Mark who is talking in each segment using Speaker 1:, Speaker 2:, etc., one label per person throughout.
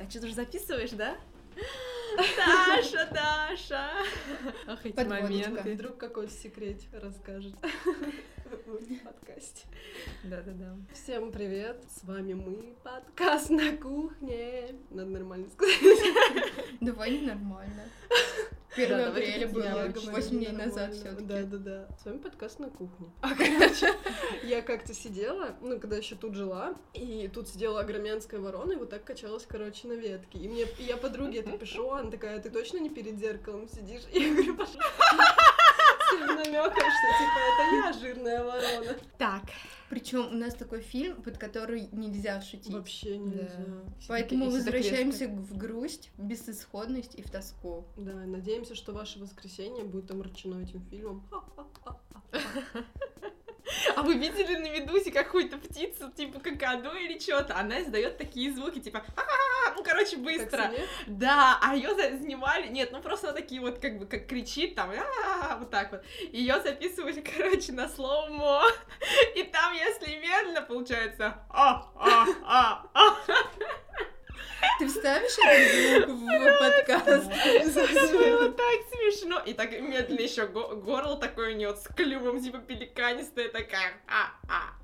Speaker 1: А что, ты уже записываешь, да? Даша, Даша! Ах, эти моменты.
Speaker 2: Вдруг какой-то секрет расскажет в подкасте.
Speaker 1: Да-да-да.
Speaker 2: Всем привет, с вами мы, подкаст на кухне. Надо нормально сказать.
Speaker 3: Давай нормально. 1
Speaker 1: Да,
Speaker 3: апреля было
Speaker 1: я
Speaker 2: говорю
Speaker 3: 8 дней назад все таки
Speaker 2: Да-да-да. С вами подкаст на кухне. А, короче, я как-то сидела, ну, когда еще тут жила, и тут сидела огроменская ворона, и вот так качалась, короче, на ветке. И мне, я подруге это пишу, она такая, ты точно не перед зеркалом сидишь? И я говорю, пошла. Намеком, что, типа, это я жирная ворона.
Speaker 1: Так.
Speaker 3: Причем у нас такой фильм, под который нельзя шутить.
Speaker 2: Вообще нельзя.
Speaker 3: Поэтому
Speaker 1: Если так
Speaker 3: возвращаемся в грусть, в бессисходность и в тоску.
Speaker 2: Да, надеемся, что ваше воскресенье будет омрачено этим фильмом.
Speaker 1: А вы видели на Медузе какую-то птицу, типа какаду или что-то? Она издает такие звуки, типа «А-а-а!» ну, короче, быстро. Да, а ее снимали, нет, ну просто она такие вот как бы как кричит там, «А-а-а!» вот так вот. Ее записывали, короче, на слоумо, и там, если медленно, получается а а а а
Speaker 3: Ты вставишь этот звук в подкаст?
Speaker 1: Было так смешно. И так медленно еще горло такое у нее с клювом, типа пеликанистое, такая а а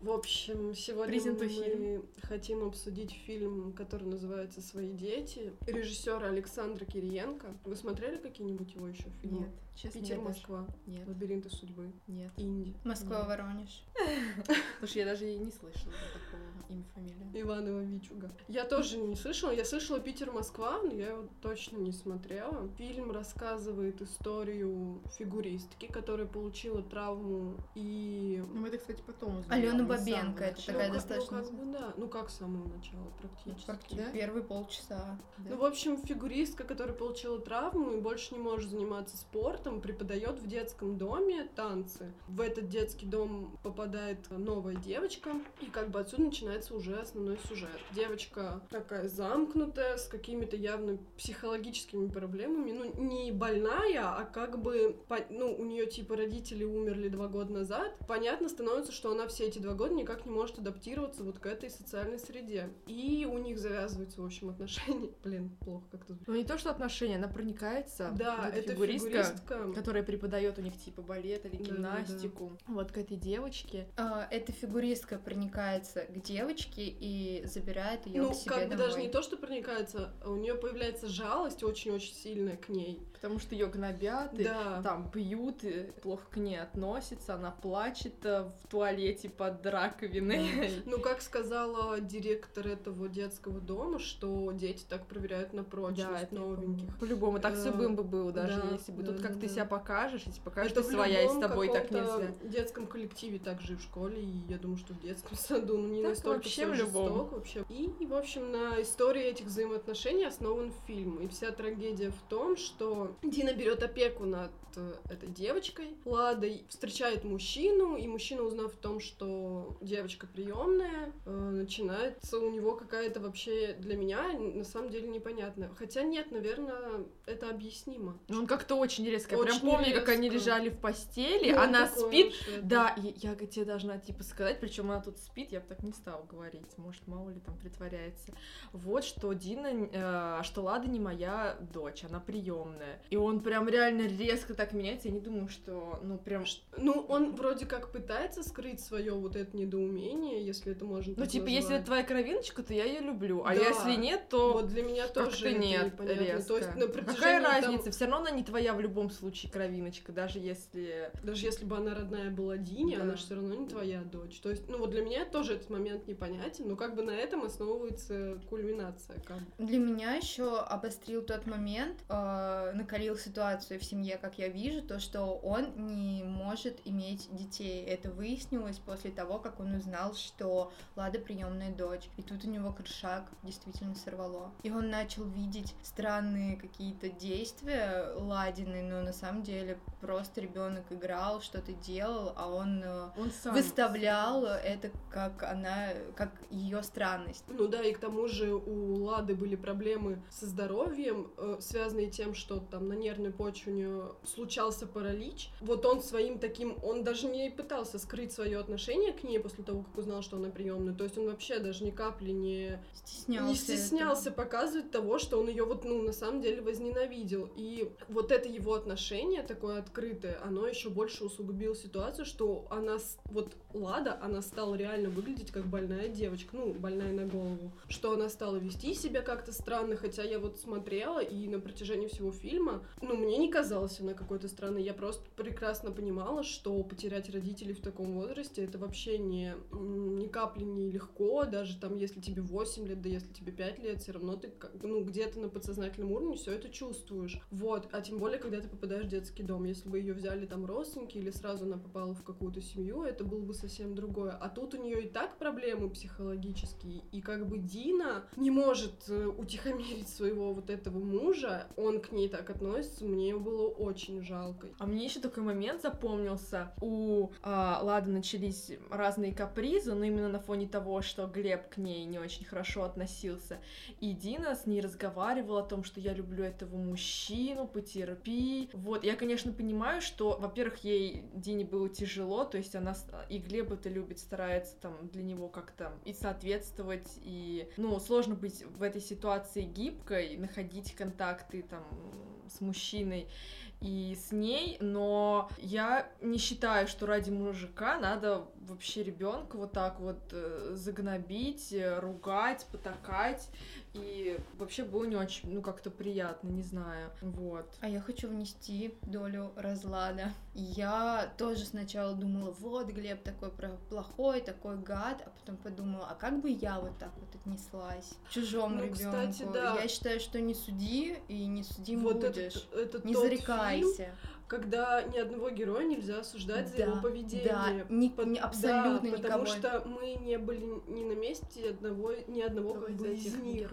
Speaker 2: В общем, сегодня
Speaker 1: Презентуй
Speaker 2: мы
Speaker 1: фильм.
Speaker 2: хотим обсудить фильм, который называется «Свои дети». Режиссера Александра Кириенко. Вы смотрели какие-нибудь его еще фильмы?
Speaker 1: Нет, честно,
Speaker 2: Питер,
Speaker 1: даже-
Speaker 2: Москва,
Speaker 1: Нет,
Speaker 2: Лабиринты судьбы,
Speaker 1: нет.
Speaker 2: Инди,
Speaker 3: Москва, Воронеж.
Speaker 1: Потому что я даже и не слышала такого имя, фамилия.
Speaker 2: Иванова Вичуга. Я тоже не слышала. Я слышала Питер, Москва, но я его точно не смотрела. Фильм рассказывает историю фигуристки, которая получила травму и
Speaker 1: Ну, мы это, кстати, потом
Speaker 3: Алена
Speaker 1: не с самого
Speaker 3: Бабенко, это такая
Speaker 2: ну, как-
Speaker 3: достаточно-
Speaker 2: Ну, как бы, да. Ну, как с самого начала, практически.
Speaker 3: Практи-
Speaker 1: Да?
Speaker 3: Первые полчаса.
Speaker 1: Да.
Speaker 2: Ну, в общем, фигуристка, которая получила травму и больше не может заниматься спортом, преподает в детском доме танцы. В этот детский дом попадает новая девочка, и как бы отсюда начинается уже основной сюжет. Девочка такая замкнутая, с какими-то явно психологическими проблемами, ну, не больная, а как бы, ну, у нее типа родители умерли два года назад, понятно становится, что она все эти два года никак не может адаптироваться вот к этой социальной среде. И у них завязываются, в общем, отношения. Блин, плохо как-то.
Speaker 1: Ну, не то, что отношения, она проникается.
Speaker 2: Да,
Speaker 1: вот эта
Speaker 2: это
Speaker 1: фигуристка,
Speaker 2: фигуристка.
Speaker 1: которая преподает у них типа балет или
Speaker 2: Да, да,
Speaker 1: гимнастику. Вот к этой девочке.
Speaker 3: А, Эта фигуристка проникается к девочке и забирает ее
Speaker 2: Ну,
Speaker 3: к себе
Speaker 2: как бы даже не то, что проникается, а у нее появляется жалость очень-очень сильная к ней.
Speaker 1: Потому что ее гнобят, и
Speaker 2: Да.
Speaker 1: там бьют, и плохо к ней относятся, она плачет э, в туалете под раковиной.
Speaker 2: Ну, как сказала директор этого детского дома, что дети так проверяют на прочность
Speaker 1: Да,
Speaker 2: новеньких.
Speaker 1: По-любому, так все
Speaker 2: Э,
Speaker 1: бы бы было, даже
Speaker 2: да,
Speaker 1: если бы
Speaker 2: да,
Speaker 1: тут как
Speaker 2: да,
Speaker 1: ты себя покажешь, если покажешь,
Speaker 2: Это
Speaker 1: ты
Speaker 2: в
Speaker 1: своя, и с тобой так нельзя.
Speaker 2: детском коллективе также и в школе, и я думаю, что в детском саду, ну, не
Speaker 1: Так
Speaker 2: настолько
Speaker 1: вообще в любом.
Speaker 2: жестоко вообще. И, в общем, на истории этих взаимоотношений основан фильм. И вся трагедия в том, что Дина берет опеку над э, этой девочкой, Ладой, встречает мужчину, и мужчина, узнав о том, что девочка приемная, начинается у него какая-то вообще для меня на самом деле непонятная. Хотя нет, наверное, это объяснимо.
Speaker 1: Ну, Он как-то очень резко. Я прям
Speaker 2: Очень
Speaker 1: помню, как они
Speaker 2: резко.
Speaker 1: лежали в постели,
Speaker 2: Ну,
Speaker 1: она спит. Да, и я тебе должна типа сказать, причем она тут спит, я бы так не стала говорить, может, мало ли там притворяется. Вот что Дина, э, что Лада не моя дочь, она приемная. И он прям реально резко так меняется, я не думаю, что, ну, прям...
Speaker 2: Ну, он вроде как пытается скрыть свое вот это недоумение, если это можно
Speaker 1: Ну, типа, если это
Speaker 2: назвать.
Speaker 1: твоя кровиночка, то я ее люблю, а
Speaker 2: Да.
Speaker 1: если нет, то
Speaker 2: Вот для меня тоже это
Speaker 1: нет,
Speaker 2: непонятно.
Speaker 1: резко.
Speaker 2: То есть на протяжении
Speaker 1: Какая
Speaker 2: там-
Speaker 1: разница? Все равно она не твоя в любом случае кровиночка, даже если...
Speaker 2: даже если бы она родная была Дине,
Speaker 1: Да.
Speaker 2: она же все равно не твоя дочь. То есть, ну вот для меня тоже этот момент непонятен, но как бы на этом основывается кульминация. Как.
Speaker 3: Для меня еще обострил тот момент, э, накалил ситуацию в семье, как я вижу, то, что он не может иметь детей. Это выяснилось после того, как он узнал, что Лада приемная дочь. И тут у него крышак действительно сорвало. И он начал видеть странные какие-то действия Ладины, но на самом деле просто ребенок играл, что-то делал, а он э,
Speaker 1: Он сам...
Speaker 3: выставлял это как она, как ее странность.
Speaker 2: Ну да, и к тому же у Лады были проблемы со здоровьем, э, связанные тем, что там на нервной почве у нее случался паралич. Вот он своим таким, он даже не пытался скрыть свое отношение к ней после того, как узнал, что она приемная. То есть он вообще даже ни капли не
Speaker 3: Стеснялся.
Speaker 2: не стеснялся
Speaker 3: этого.
Speaker 2: показывать того, что он ее вот, ну, на самом деле возненавидел. И вот это его отношение такое открытое, оно еще больше усугубило ситуацию, что она, вот Лада, она стала реально выглядеть как больная девочка, ну, больная на голову. Что она стала вести себя как-то странно, хотя я вот смотрела, и на протяжении всего фильма, ну, мне не казалось она какой-то странной, я просто прекрасно понимала, что потерять родителей в таком возрасте, это вообще не, ни капли не легко, даже там, если тебе 8 лет, да если тебе 5 лет, все равно ты, ну, где-то на подсознательном уровне все это чувствуешь. Вот, а тем более, когда ты попадаешь в детский дом, если бы ее взяли там родственники или сразу она попала в какую-то семью, это было бы совсем другое. А тут у нее и так проблемы психологические, и как бы Дина не может э, утихомирить своего вот этого мужа, он к ней так относится, мне было очень жалко.
Speaker 1: А мне еще такой момент запомнился. У а, Лады начались разные капризы, но именно на фоне того, что Глеб к ней не очень хорошо относился. И Дина с ней разговаривала о том, что я люблю этого мужчину, потерпи. Вот, я, конечно, понимаю, что, во-первых, ей Дине было тяжело, то есть она и Глеб это любит, старается там для него как-то и соответствовать, и, ну, сложно быть в этой ситуации гибкой, находить контакты там с мужчиной и с ней, но я не считаю, что ради мужика надо вообще ребенка вот так вот э, загнобить, э, ругать, потакать. И вообще было не очень, ну, как-то приятно, не знаю. Вот.
Speaker 3: А я хочу внести долю разлада. Я тоже сначала думала, вот Глеб такой плохой, такой гад, а потом подумала, а как бы я вот так вот отнеслась к чужому
Speaker 2: Ну,
Speaker 3: ребенку?
Speaker 2: кстати, да.
Speaker 3: Я считаю, что не суди и не судим
Speaker 2: вот
Speaker 3: будешь.
Speaker 2: этот, это
Speaker 3: не
Speaker 2: тот фильм,
Speaker 3: зарекайся.
Speaker 2: когда ни одного героя нельзя осуждать за
Speaker 3: Да,
Speaker 2: его поведение.
Speaker 3: Да, ни-
Speaker 2: По-
Speaker 3: ни- абсолютно
Speaker 2: да,
Speaker 3: никого.
Speaker 2: потому что мы не были ни на месте одного, ни одного как бы из них.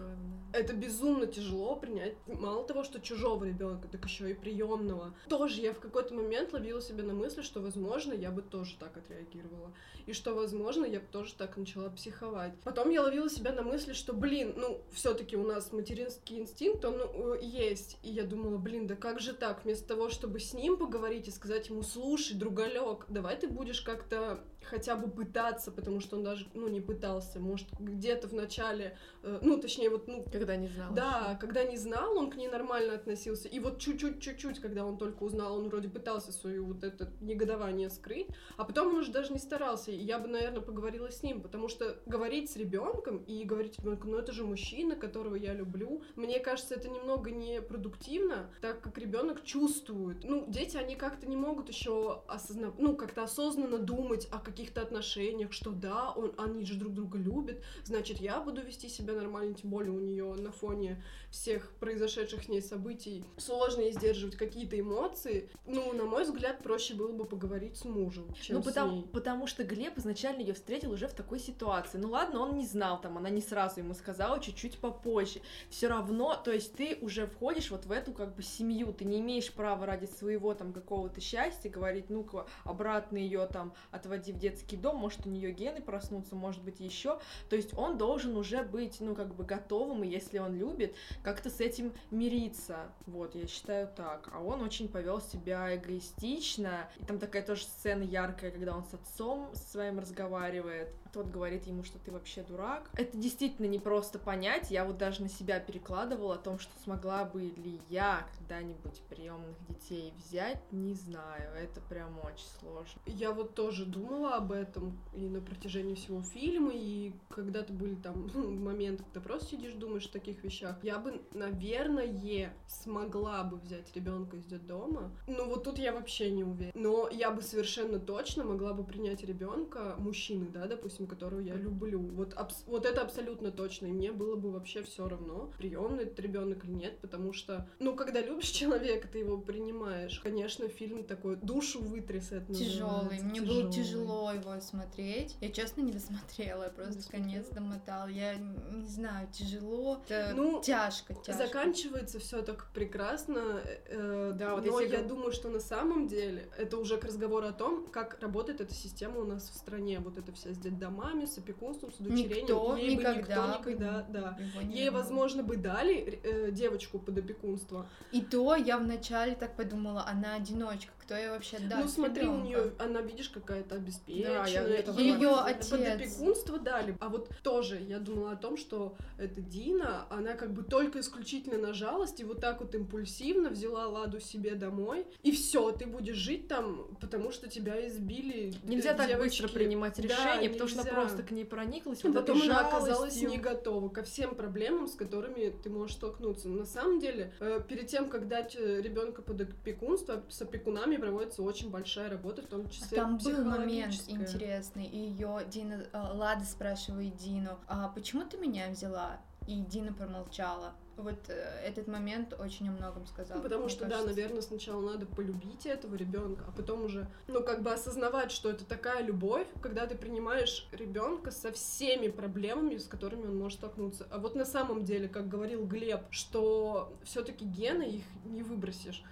Speaker 2: Это безумно тяжело принять. Мало того, что чужого ребенка, так еще и приемного. Тоже я в какой-то момент ловила себя на мысли, что, возможно, я бы тоже так отреагировала. И что, возможно, я бы тоже так начала психовать. Потом я ловила себя на мысли, что, блин, ну, все-таки у нас материнский инстинкт, он э, есть. И я думала, блин, да как же так? Вместо того, чтобы с ним поговорить и сказать ему, слушай, другалек, давай ты будешь как-то хотя бы пытаться, потому что он даже, ну, не пытался. Может, где-то в начале, э, ну, точнее, вот, ну,
Speaker 1: Когда не знала.
Speaker 2: да, когда не знал, он к ней нормально относился. И вот чуть-чуть, чуть-чуть, когда он только узнал, он вроде пытался свое вот это негодование скрыть, а потом он уже даже не старался. И я бы, наверное, поговорила с ним, потому что говорить с ребенком и говорить ребенку, ну это же мужчина, которого я люблю, мне кажется, это немного непродуктивно, так как ребенок чувствует. Ну, дети, они как-то не могут еще осознав... ну, как-то осознанно думать о каких-то отношениях, что да, он, они же друг друга любят, значит, я буду вести себя нормально, тем более у нее на фоне всех произошедших с ней событий сложно ей сдерживать какие-то эмоции. Ну, на мой взгляд, проще было бы поговорить с мужем, чем
Speaker 1: Ну,
Speaker 2: с
Speaker 1: потому,
Speaker 2: ней.
Speaker 1: потому что Глеб изначально ее встретил уже в такой ситуации. Ну ладно, он не знал, там, она не сразу ему сказала, чуть-чуть попозже. Все равно, то есть ты уже входишь вот в эту как бы семью, ты не имеешь права ради своего там какого-то счастья говорить, ну-ка, обратно ее там отводи в детский дом, может у нее гены проснутся, может быть еще. То есть он должен уже быть, ну, как бы готовым, и если он любит, как-то с этим мириться. Вот, я считаю так. А он очень повел себя эгоистично. И там такая тоже сцена яркая, когда он с отцом своим разговаривает. Тот говорит ему, что ты вообще дурак. Это действительно не просто понять. Я вот даже на себя перекладывала о том, что смогла бы ли я когда-нибудь приемных детей взять, не знаю. Это прям очень сложно.
Speaker 2: Я вот тоже думала об этом и на протяжении всего фильма, и когда-то были там моменты, когда просто сидишь, думаешь о таких вещах. Я бы, наверное, смогла бы взять ребенка из детдома. Ну вот тут я вообще не уверена. Но я бы совершенно точно могла бы принять ребенка мужчины, да, допустим, которого я люблю. Вот, абс- вот это абсолютно точно. И мне было бы вообще все равно, приемный этот ребенок или нет, потому что, ну, когда любишь человека, ты его принимаешь. Конечно, фильм такой душу вытряс это
Speaker 3: Тяжелый. Мне было
Speaker 2: Тяжёлый.
Speaker 3: Тяжело его смотреть. Я честно не досмотрела, я просто
Speaker 2: Досмотрела?
Speaker 3: конец домотала. Я не знаю, тяжело. Это
Speaker 2: Ну,
Speaker 3: тяжко, тяжко.
Speaker 2: Заканчивается все так прекрасно, э,
Speaker 1: Да, вот
Speaker 2: но
Speaker 1: если
Speaker 2: я думаю, что на самом деле это уже к разговору о том, как работает эта система у нас в стране. Вот это вся с детдомами, с опекунством, с удочерением.
Speaker 3: Никто
Speaker 2: Ей бы
Speaker 3: никогда,
Speaker 2: никто никогда, да. Ей, возможно, бы дали э, девочку под опекунство.
Speaker 3: И то я вначале так подумала, она одиночка. Кто я вообще отдаст
Speaker 2: Ну смотри, у
Speaker 3: ребёнка?
Speaker 2: нее, она, видишь, какая-то обеспеченная.
Speaker 1: я это
Speaker 2: ей
Speaker 3: Её
Speaker 2: под-
Speaker 3: отец.
Speaker 2: Под опекунство дали. А вот тоже я думала о том, что эта Дина, она как бы только исключительно на жалости, вот так вот импульсивно взяла Ладу себе домой, и все, ты будешь жить там, потому что тебя избили.
Speaker 1: Нельзя
Speaker 2: э,
Speaker 1: так
Speaker 2: девочки.
Speaker 1: быстро принимать
Speaker 2: Да,
Speaker 1: решения, потому что она
Speaker 2: нельзя.
Speaker 1: просто к ней прониклась.
Speaker 2: И
Speaker 1: вот
Speaker 2: потом она оказалась не готова ко всем проблемам, с которыми ты можешь столкнуться. На самом деле, э, перед тем, как дать ребенка под опекунство, с опекунами проводится очень большая работа, в том числе
Speaker 3: Там был момент интересный, и ее Дина, э, Лада спрашивает Дину, а почему ты меня взяла? И Дина промолчала. Вот э, этот момент очень о многом сказал.
Speaker 2: Ну, потому что, да,
Speaker 3: кажется.
Speaker 2: наверное, сначала надо полюбить этого ребенка, а потом уже, ну, как бы осознавать, что это такая любовь, когда ты принимаешь ребенка со всеми проблемами, с которыми он может столкнуться. А вот на самом деле, как говорил Глеб, что все-таки гены их не выбросишь.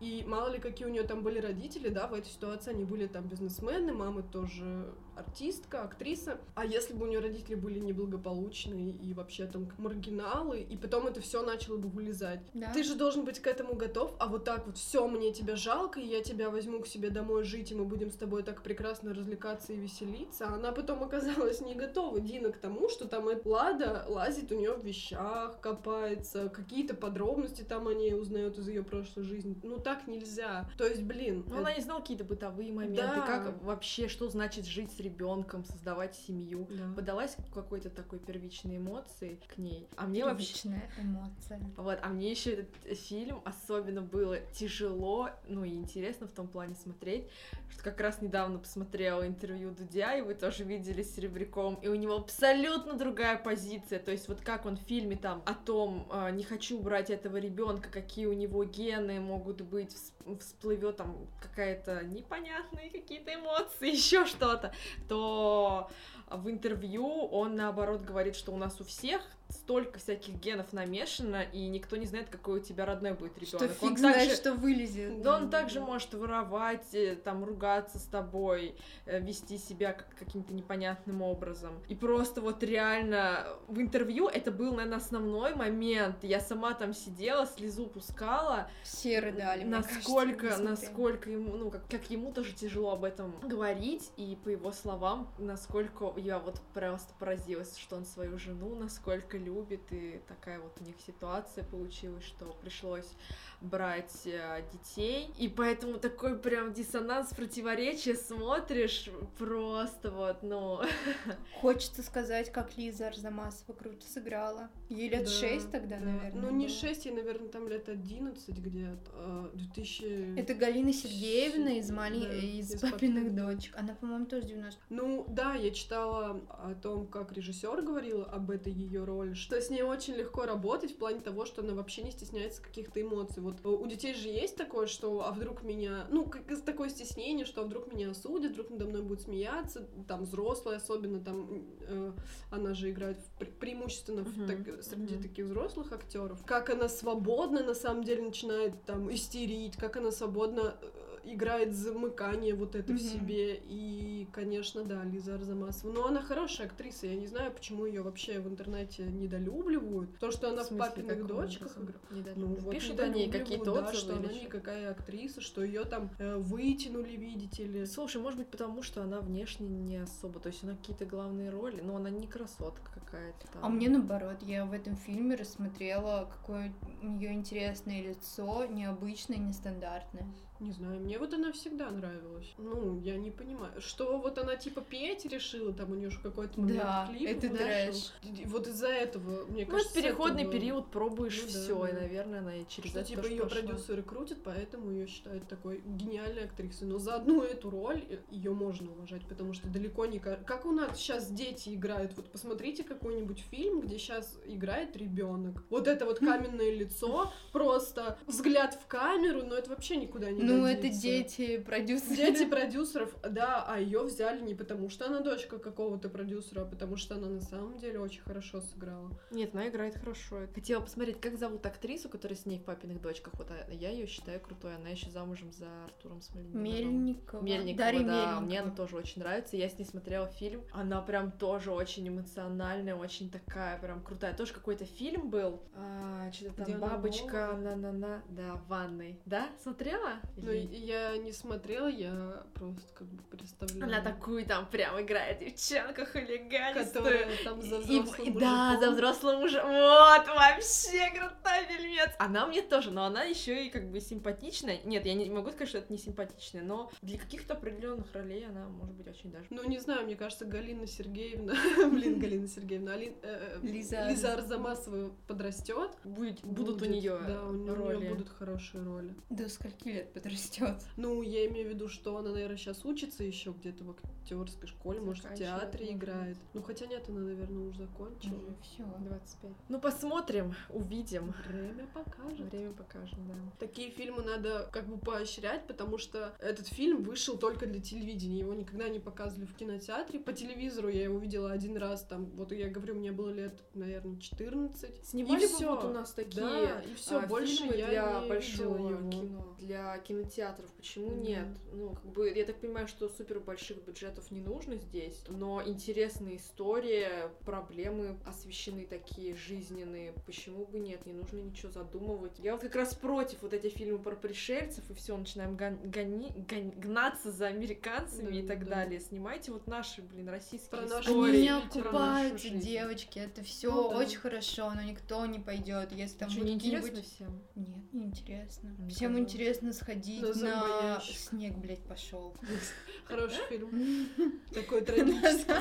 Speaker 2: И мало ли какие у нее там были родители, да, в этой ситуации они были там бизнесмены, мама тоже артистка, актриса. А если бы у нее родители были неблагополучные и вообще там маргиналы, и потом это все начало бы вылезать.
Speaker 3: Да.
Speaker 2: Ты же должен быть к этому готов, а вот так вот все, мне тебя жалко, и я тебя возьму к себе домой жить, и мы будем с тобой так прекрасно развлекаться и веселиться. А она потом оказалась не готова, Дина, к тому, что там эта Лада лазит у нее в вещах, копается, какие-то подробности там о ней узнает из ее прошлой жизни. Ну так нельзя. То есть, блин.
Speaker 1: Ну, она не знала какие-то бытовые моменты,
Speaker 2: Да.
Speaker 1: как вообще, что значит жить с ребенком, создавать семью.
Speaker 2: Да.
Speaker 1: Подалась к какой-то такой первичной эмоции к ней. А мне вообще
Speaker 3: Первичная эмоция.
Speaker 1: Вот, а мне еще этот фильм особенно было тяжело, ну и интересно в том плане смотреть, что как раз недавно посмотрела интервью Дудя, и вы тоже видели с Серебряком, и у него абсолютно другая позиция, то есть вот как он в фильме там о том, э, не хочу брать этого ребенка, какие у него гены могут быть, вс- всплывет там какая-то непонятные какие-то эмоции, еще что-то, то в интервью он наоборот говорит, что у нас у всех столько всяких генов намешано, и никто не знает, какой у тебя родной будет
Speaker 3: Что
Speaker 1: ребенок.
Speaker 3: фиг знает, что вылезет.
Speaker 1: Да он также может воровать, э, там, ругаться с тобой, э, вести себя как каким-то непонятным образом. И просто вот реально в интервью это был, наверное, основной момент. Я сама там сидела, слезу пускала.
Speaker 3: Все рыдали,
Speaker 1: насколько,
Speaker 3: кажется,
Speaker 1: насколько ему, ну, как, как ему тоже тяжело об этом говорить, и по его словам, насколько я вот просто поразилась, что он свою жену насколько любит, и такая вот у них ситуация получилась, что пришлось брать э, детей, и поэтому такой прям диссонанс, противоречие смотришь, просто вот, ну...
Speaker 3: Хочется сказать, как Лиза Арзамасова круто сыграла. Ей лет
Speaker 2: Да,
Speaker 3: шесть тогда,
Speaker 2: да.
Speaker 3: наверное.
Speaker 2: Ну, не
Speaker 3: было.
Speaker 2: 6, ей, наверное, там лет 11 где-то. а, 2000...
Speaker 3: Это Галина Сергеевна из, мали...
Speaker 2: Да,
Speaker 3: из,
Speaker 2: из
Speaker 3: папиных
Speaker 2: «Папиных
Speaker 3: дочек. Она, по-моему, тоже 90
Speaker 2: Ну да, я читала о том, как режиссер говорил об этой ее роли, что с ней очень легко работать в плане того, что она вообще не стесняется каких-то эмоций. Вот э, у детей же есть такое, что а вдруг меня, ну как такое стеснение, что а вдруг меня осудят, вдруг надо мной будут смеяться, там взрослые особенно, там э, она же играет в пре- преимущественно в так- среди таких взрослых актеров. Как она свободно на самом деле начинает там истерить, как она свободно э, играет замыкание вот это в
Speaker 3: Мгм.
Speaker 2: себе. И, конечно, да, Лиза Арзамасова. Но она хорошая актриса. Я не знаю, почему ее вообще в интернете недолюбливают. То, что она в,
Speaker 1: смысле,
Speaker 2: папиных дочках играет. Ну, вот
Speaker 1: Пишут о ней какие-то
Speaker 2: да,
Speaker 1: отзывы
Speaker 2: что
Speaker 1: или
Speaker 2: она
Speaker 1: чё?
Speaker 2: никакая актриса, что ее там э, вытянули, видите ли.
Speaker 1: Слушай, может быть, потому что она внешне не особо, то есть она какие-то главные роли, но она не красотка какая-то там.
Speaker 3: А мне наоборот, я в этом фильме рассмотрела, какое у нее интересное лицо, необычное, нестандартное.
Speaker 2: Не знаю, мне вот она всегда нравилась. Ну, я не понимаю. Что вот она типа петь решила, там у нее же какой-то момент
Speaker 3: Да,
Speaker 2: клип
Speaker 3: это трэш.
Speaker 2: И Вот из-за этого, мне
Speaker 1: Ну,
Speaker 2: кажется,
Speaker 1: это переходный
Speaker 2: этого-
Speaker 1: период, пробуешь
Speaker 2: Ну да,
Speaker 1: все, и,
Speaker 2: да.
Speaker 1: наверное, она и через
Speaker 2: Что
Speaker 1: это
Speaker 2: типа ее продюсеры крутят, поэтому ее считают такой гениальной актрисой. Но за одну эту роль ее можно уважать, потому что далеко не ка- как у нас сейчас дети играют. Вот посмотрите какой-нибудь фильм, где сейчас играет ребенок. Вот это вот каменное лицо, просто взгляд в камеру, но это вообще никуда не
Speaker 3: Ну, это дети, продюсеры.
Speaker 2: Дети продюсеров, да, а ее взяли не потому, что она дочка какого-то продюсера, а потому что она на самом деле очень хорошо сыграла.
Speaker 1: Нет, она играет хорошо. Хотела посмотреть, как зовут актрису, которая с ней в папиных дочках. Вот а, я ее считаю крутой. Она еще замужем за Артуром Смольниковым.
Speaker 3: Мельникова.
Speaker 1: Мельникова,
Speaker 3: Дарья
Speaker 1: да,
Speaker 3: Мельникова.
Speaker 1: мне она тоже очень нравится. Я с ней смотрела фильм. Она прям тоже очень эмоциональная, очень такая прям крутая. Тоже какой-то фильм был. А, что-то
Speaker 2: Где
Speaker 1: там
Speaker 2: она
Speaker 1: бабочка, на-на-на, да, в ванной. Да? Смотрела?
Speaker 2: Ну, я не смотрела, я просто как бы представляю.
Speaker 1: Она такую там прям играет девчонка хулиганистую.
Speaker 2: Которая там за взрослым
Speaker 1: и- Да,
Speaker 2: мужиком.
Speaker 1: за взрослым уже. Вот, вообще крутой фильмец. Она мне тоже, но она еще и как бы симпатичная. Нет, я не могу сказать, что это не симпатичная, но для каких-то определенных ролей она может быть очень даже.
Speaker 2: Ну, не знаю, мне кажется, Галина Сергеевна, блин, Галина Сергеевна, Алин, э, э,
Speaker 3: Лиза.
Speaker 2: Лиза Арзамасова подрастет.
Speaker 1: Будет, будут у нее
Speaker 2: Да, у нее будут хорошие роли.
Speaker 3: До скольки лет подрастет?
Speaker 2: Ну, я имею в виду, что она, наверное, сейчас учится еще где-то в актерской школе, может, в театре играет. Ну, хотя нет, она, наверное, уже закончила.
Speaker 3: Все.
Speaker 1: 25. Ну, посмотрим, увидим.
Speaker 2: Время покажет.
Speaker 1: Время покажем, да.
Speaker 2: Такие фильмы надо как бы поощрять, потому что этот фильм вышел только для телевидения, его никогда не показывали в кинотеатре. По телевизору я его видела один раз, там, вот я говорю, мне было лет, наверное, 14.
Speaker 1: Снимали
Speaker 2: и
Speaker 1: бы
Speaker 2: всё.
Speaker 1: вот у нас такие
Speaker 2: Да, и все,
Speaker 1: а,
Speaker 2: больше я
Speaker 1: для
Speaker 2: не
Speaker 1: большого
Speaker 2: видела его.
Speaker 1: кино, для кинотеатров. Почему
Speaker 2: Да.
Speaker 1: нет? Ну, как бы, я так понимаю, что супер больших бюджетов не нужно здесь, но интересная история, проблемы освещены такие жизненные. Почему бы нет? Не нужно ничего задумывать. Я вот как раз против вот эти фильмы про пришельцев и все, начинаем гон- гони- гон- гнаться за американцами
Speaker 2: Да,
Speaker 1: и так
Speaker 2: да.
Speaker 1: далее. Снимайте вот наши, блин, российские
Speaker 2: Про
Speaker 1: истории.
Speaker 3: Они не окупаются, девочки. Это все
Speaker 2: Ну да.
Speaker 3: очень хорошо, но никто не пойдет. Если там
Speaker 1: Что,
Speaker 3: будут
Speaker 1: не интересно всем?
Speaker 3: Нет, не интересно. Всем интересно сходить
Speaker 2: На
Speaker 3: на,
Speaker 2: зомбоящик.
Speaker 3: снег, блядь, пошел.
Speaker 2: Хороший фильм. Такой трагический.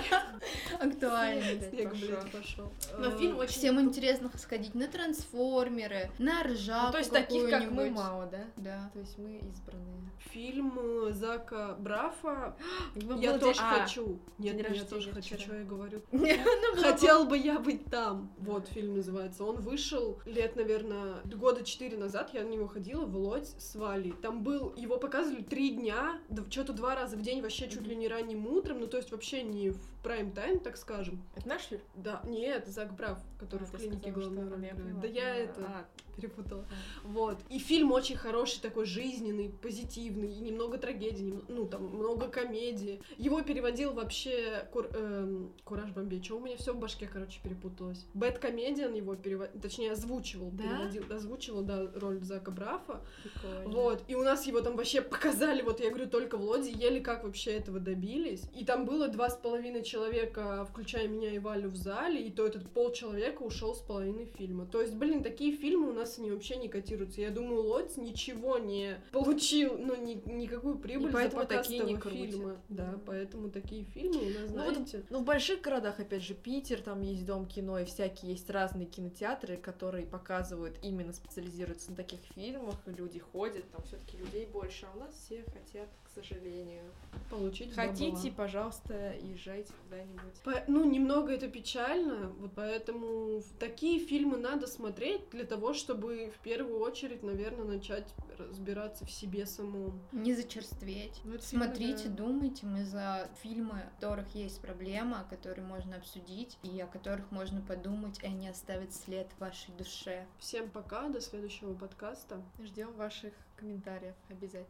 Speaker 3: Актуальный.
Speaker 1: Снег,
Speaker 2: блядь, пошел.
Speaker 1: Но
Speaker 2: Э,
Speaker 1: фильм очень
Speaker 3: Всем интересно сходить на трансформеры, на ржаку
Speaker 1: Ну, то есть таких, как мы, мало, да?
Speaker 3: Да.
Speaker 1: То есть мы избранные.
Speaker 2: Фильм э, Зака Брафа Я
Speaker 1: был
Speaker 2: тоже
Speaker 1: а,
Speaker 2: хочу. Нет, я тоже хочу, что я говорю. Хотел бы я быть там. Вот фильм называется. Он вышел лет, наверное, года четыре назад. Я на него ходила в Лодь с Валей. Там был, его показывали три дня, что-то два раза в день, вообще чуть ли не ранним утром. Ну, то есть вообще не в прайм-тайм, так скажем.
Speaker 1: Это наш фильм?
Speaker 2: Да, нет, Зак Браф, который
Speaker 1: А,
Speaker 2: в клинике
Speaker 1: сказала,
Speaker 2: играет.
Speaker 1: поняла,
Speaker 2: Да я
Speaker 1: поняла.
Speaker 2: это
Speaker 1: А,
Speaker 2: перепутала. Вот. И фильм очень хороший, такой жизненный, позитивный, и немного трагедии, нем- ну, там, много комедии. Его переводил вообще Кур- эм, Кураж Бомбей. Чего у меня все в башке, короче, перепуталось. Бэт Комедиан его переводил, точнее, озвучивал,
Speaker 1: Да?
Speaker 2: переводил, озвучивал, да, роль Зака Брафа.
Speaker 1: прикольно.
Speaker 2: Вот, и у нас его там вообще показали, вот я говорю, только в Лоде, еле как вообще этого добились. И там было два с половиной человека, включая меня и Валю в зале, и то этот полчеловека ушел с половиной фильма. То есть, блин, такие фильмы у нас они вообще не котируются. Я думаю, Лодь ничего не получил, ну, ни, никакую прибыль
Speaker 1: И поэтому
Speaker 2: за
Speaker 1: такие не крутят.
Speaker 2: фильма. Да,
Speaker 1: Мгм.
Speaker 2: поэтому такие фильмы у нас,
Speaker 1: Ну вот
Speaker 2: знаете...
Speaker 1: Ну, в больших городах, опять же, Питер, там есть дом кино, и всякие есть разные кинотеатры, которые показывают, именно специализируются на таких фильмах, люди ходят, там все таки людей больше, а у нас все хотят, к сожалению.
Speaker 2: получить
Speaker 1: Хотите,
Speaker 2: бабла.
Speaker 1: пожалуйста, езжайте куда-нибудь.
Speaker 2: По- ну, немного это печально, вот поэтому такие фильмы надо смотреть для того, чтобы в первую очередь, наверное, начать разбираться в себе самом.
Speaker 3: Не зачерстветь.
Speaker 1: Ну, это фильмы,
Speaker 3: Смотрите,
Speaker 1: да.
Speaker 3: думайте, мы за фильмы, у которых есть проблема, которые можно обсудить и о которых можно подумать, и они оставят след в вашей душе.
Speaker 2: Всем пока, до следующего подкаста.
Speaker 1: Ждем ваших комментариев обязательно.